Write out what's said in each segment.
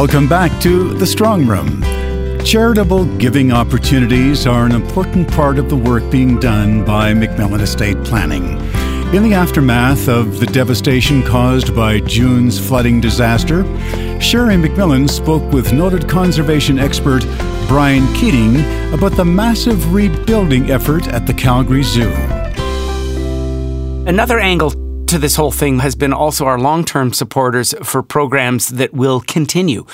Welcome back to The Strong Room. Charitable giving opportunities are an important part of the work being done by MacMillan Estate Planning. In the aftermath of the devastation caused by June's flooding disaster, Sherry MacMillan spoke with noted conservation expert Brian Keating about the massive rebuilding effort at the Calgary Zoo. Another angle to this whole thing has been also our long term supporters for programs that will continue.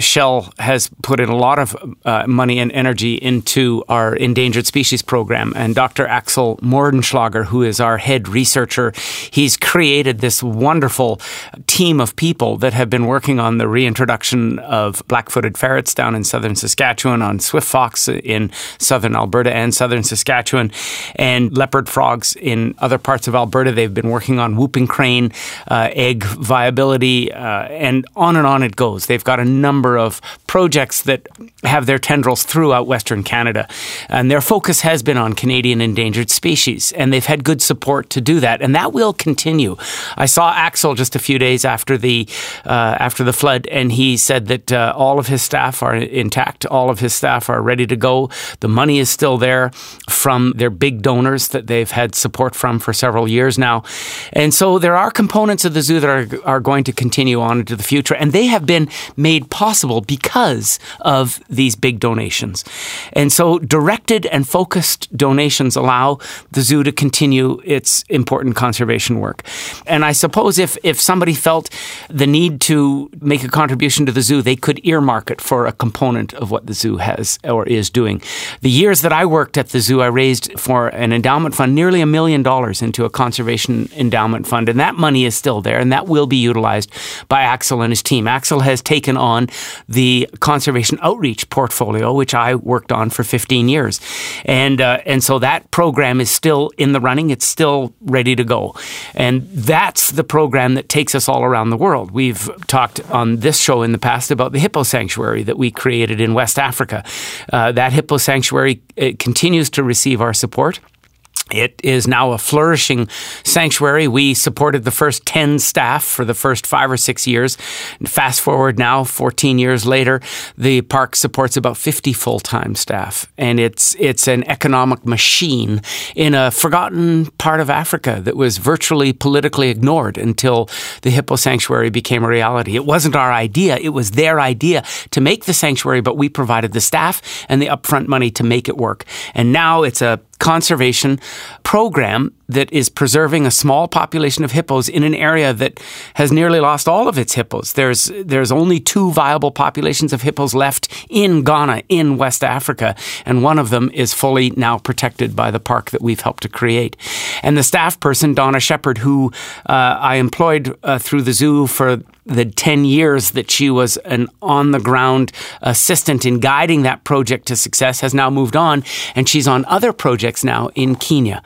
Shell has put in a lot of uh, money and energy into our endangered species program. And Dr. Axel Moehrenschlager, who is our head researcher, he's created this wonderful team of people that have been working on the reintroduction of black footed ferrets down in southern Saskatchewan, on swift fox in southern Alberta and southern Saskatchewan, and leopard frogs in other parts of Alberta. They've been working on whooping crane, uh, egg viability, uh, and on and on it goes. They've got a number of projects that have their tendrils throughout Western Canada. And their focus has been on Canadian endangered species, and they've had good support to do that, and that will continue. I saw Axel just a few days after the uh, after the flood, and he said that uh, all of his staff are intact, all of his staff are ready to go. The money is still there from their big donors that they've had support from for several years now, and so there are components of the zoo that are, are going to continue on into the future, and they have been made possible because of these big donations. And so directed and focused donations allow the zoo to continue its important conservation work. And I suppose if, if somebody felt the need to make a contribution to the zoo, they could earmark it for a component of what the zoo has or is doing. The years that I worked at the zoo, I raised for an endowment fund nearly a million dollars into a conservation endowment Fund, and that money is still there, and that will be utilized by Axel and his team. Axel has taken on the conservation outreach portfolio, which I worked on for 15 years, and uh, and so that program is still in the running. It's still ready to go, and that's the program that takes us all around the world. We've talked on this show in the past about the hippo sanctuary that we created in West Africa. Uh, that hippo sanctuary continues to receive our support. It is now a flourishing sanctuary. We supported the first 10 staff for the first five or six years. Fast forward now, 14 years later, the park supports about 50 full time staff. And it's, it's an economic machine in a forgotten part of Africa that was virtually politically ignored until the Hippo Sanctuary became a reality. It wasn't our idea, it was their idea to make the sanctuary, but we provided the staff and the upfront money to make it work. And now it's a conservation program that is preserving a small population of hippos in an area that has nearly lost all of its hippos. There's there's only two viable populations of hippos left in Ghana in West Africa, and one of them is fully now protected by the park that we've helped to create. And the staff person Donna Shepard, who uh, I employed uh, through the zoo for the 10 years that she was an on the ground assistant in guiding that project to success has now moved on and she's on other projects now in Kenya.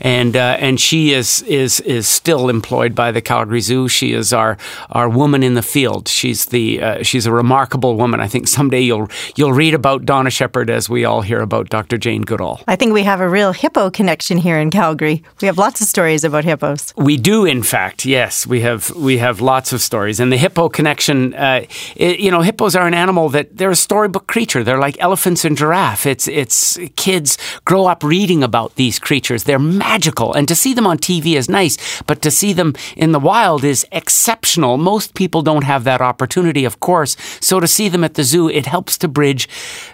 And uh, and she is is is still employed by the Calgary Zoo. She is our our woman in the field. She's the uh, she's a remarkable woman. I think someday you'll you'll read about Donna Shepard as we all hear about Dr. Jane Goodall. I think we have a real hippo connection here in Calgary. We have lots of stories about hippos. We do, in fact. Yes, we have we have lots of stories. And the hippo connection, uh, it, you know, hippos are an animal that they're a storybook creature. They're like elephants and giraffe. It's it's kids grow up reading about these creatures. They're magical and to see them on TV is nice, but to see them in the wild is exceptional. Most people don't have that opportunity, of course. So to see them at the zoo, it helps to bridge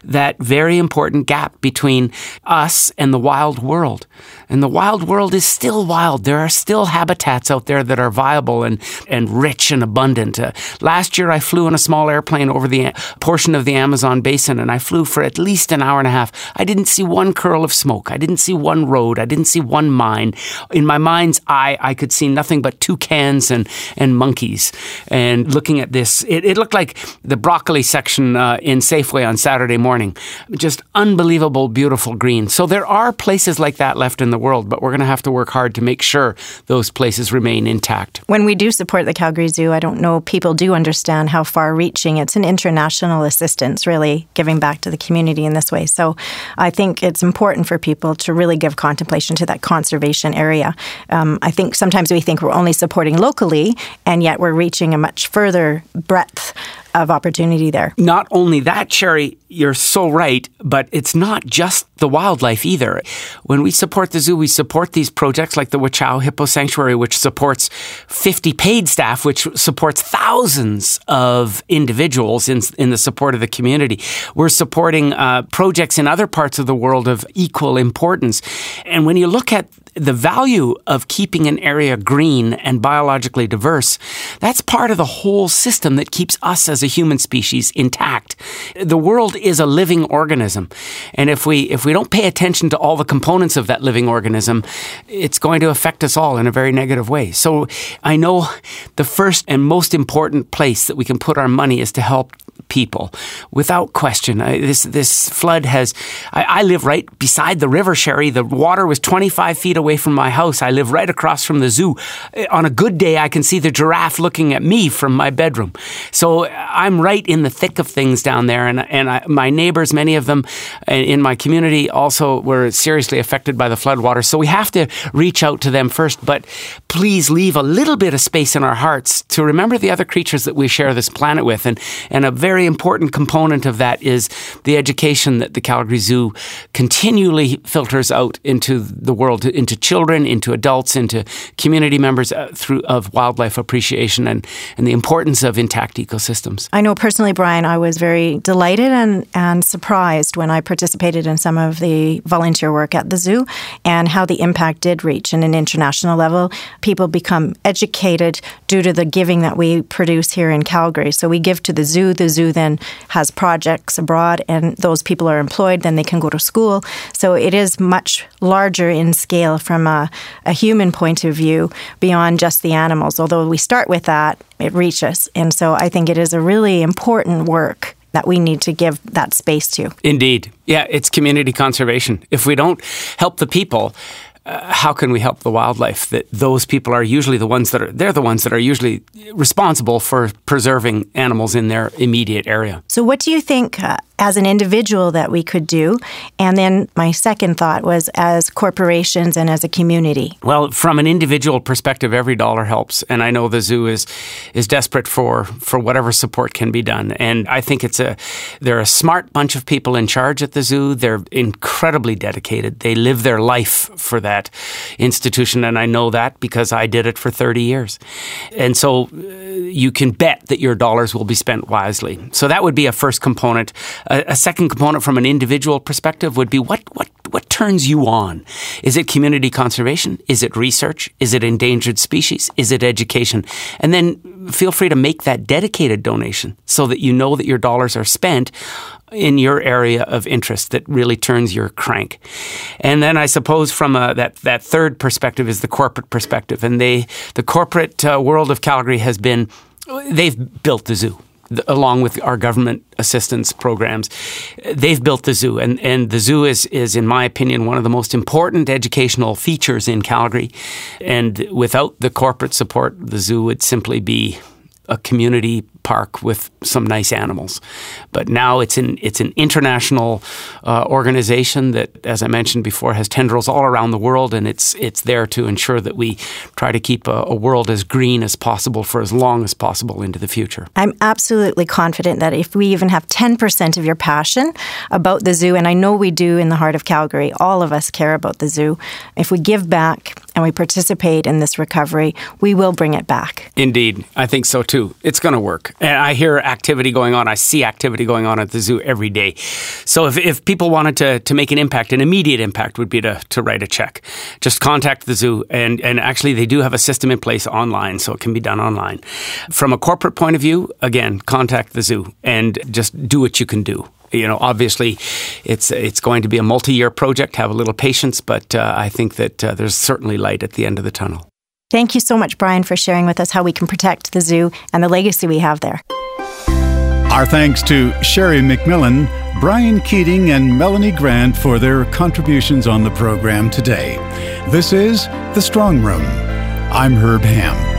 that very important gap between us and the wild world. And the wild world is still wild. There are still habitats out there that are viable and, and rich and abundant. Uh, last year, I flew in a small airplane over the portion of the Amazon basin, and I flew for at least an hour and a half. I didn't see one curl of smoke. I didn't see one road. I didn't see one mine. In my mind's eye, I could see nothing but toucans and, and monkeys. And looking at this, it, it looked like the broccoli section uh, in Safeway on Saturday morning. Just unbelievable, beautiful green. So there are places like that left in the world, but we're going to have to work hard to make sure those places remain intact. When we do support the Calgary Zoo, I don't know people do understand how far reaching it's an international assistance, really giving back to the community in this way. So I think it's important for people to really give contemplation to that conservation area. Um, I think sometimes we think we're only supporting locally, and yet we're reaching a much further breadth of opportunity there. Not only that, Sherry, you're so right, but it's not just the wildlife either. When we support the zoo, we support these projects like the Wechiau Hippo Sanctuary, which supports 50 paid staff, which supports thousands of individuals in, in the support of the community. We're supporting uh, projects in other parts of the world of equal importance. And when you look at the value of keeping an area green and biologically diverse, that's part of the whole system that keeps us as a human species intact. The world is a living organism. And if we, if we don't pay attention to all the components of that living organism, it's going to affect us all in a very negative way. So I know the first and most important place that we can put our money is to help people, without question. I, this this flood has. I, I, live right beside the river, Sherry. The water was 25 feet away from my house. I live right across from the zoo. On a good day, I can see the giraffe looking at me from my bedroom. So I'm right in the thick of things down there, and and I, my neighbors, many of them in my community, also were seriously affected by the flood floodwater. So we have to reach out to them first. But please leave a little bit of space in our hearts to remember the other creatures that we share this planet with, and and a very important component of that is the education that the Calgary Zoo continually filters out into the world, into children, into adults, into community members uh, through of wildlife appreciation and, and the importance of intact ecosystems. I know personally, Brian, I was very delighted and, and surprised when I participated in some of the volunteer work at the zoo and how the impact did reach in an international level. People become educated due to the giving that we produce here in Calgary. So we give to the zoo, the zoo then has projects abroad and those people are employed, then they can go to school. So it is much larger in scale from a, a human point of view beyond just the animals. Although we start with that, it reaches. And so I think it is a really important work that we need to give that space to. Indeed. Yeah, it's community conservation. If we don't help the people, uh, how can we help the wildlife? That those people are usually the ones that are they're the ones that are usually responsible for preserving animals in their immediate area. So, what do you think uh, as an individual that we could do? And then my second thought was as corporations and as a community. Well, from an individual perspective, every dollar helps, and I know the zoo is is desperate for for whatever support can be done. And I think it's a they're a smart bunch of people in charge at the zoo. They're incredibly dedicated. They live their life for that institution, and I know that because I did it for 30 years. And so uh, you can bet that your dollars will be spent wisely. So that would be a first component. A, a second component from an individual perspective would be what, what, what turns you on? Is it community conservation? Is it research? Is it endangered species? Is it education? And then feel free to make that dedicated donation so that you know that your dollars are spent in your area of interest that really turns your crank. And then I suppose from a, that that third perspective is the corporate perspective, and they the corporate uh, world of Calgary has been they've built the zoo along with our government assistance programs. They've built the zoo, and, and the zoo is, is, in my opinion, one of the most important educational features in Calgary. And without the corporate support, the zoo would simply be a community park with some nice animals. But now it's an it's an international uh, organization that, as I mentioned before, has tendrils all around the world, and it's it's there to ensure that we try to keep a, a world as green as possible for as long as possible into the future. I'm absolutely confident that if we even have 10% of your passion about the zoo, and I know we do in the heart of Calgary, all of us care about the zoo. If we give back and we participate in this recovery, we will bring it back. Indeed, I think so too. It's going to work. And I hear activity going on. I see activity going on at the zoo every day. So if, if people wanted to, to make an impact, an immediate impact would be to, to write a check. Just contact the zoo. And, and actually, they do have a system in place online, so it can be done online. From a corporate point of view, again, contact the zoo and just do what you can do you know, obviously, it's it's going to be a multi-year project. Have a little patience, but uh, I think that uh, there's certainly light at the end of the tunnel. Thank you so much, Brian, for sharing with us how we can protect the zoo and the legacy we have there. Our thanks to Sherry MacMillan, Brian Keating, and Melanie Grant for their contributions on the program today. This is The Strong Room. I'm Herb Ham.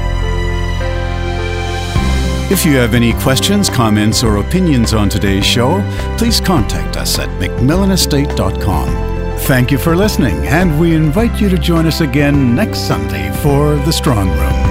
If you have any questions, comments, or opinions on today's show, please contact us at MacMillanestate.com. Thank you for listening, and we invite you to join us again next Sunday for The Strong Room.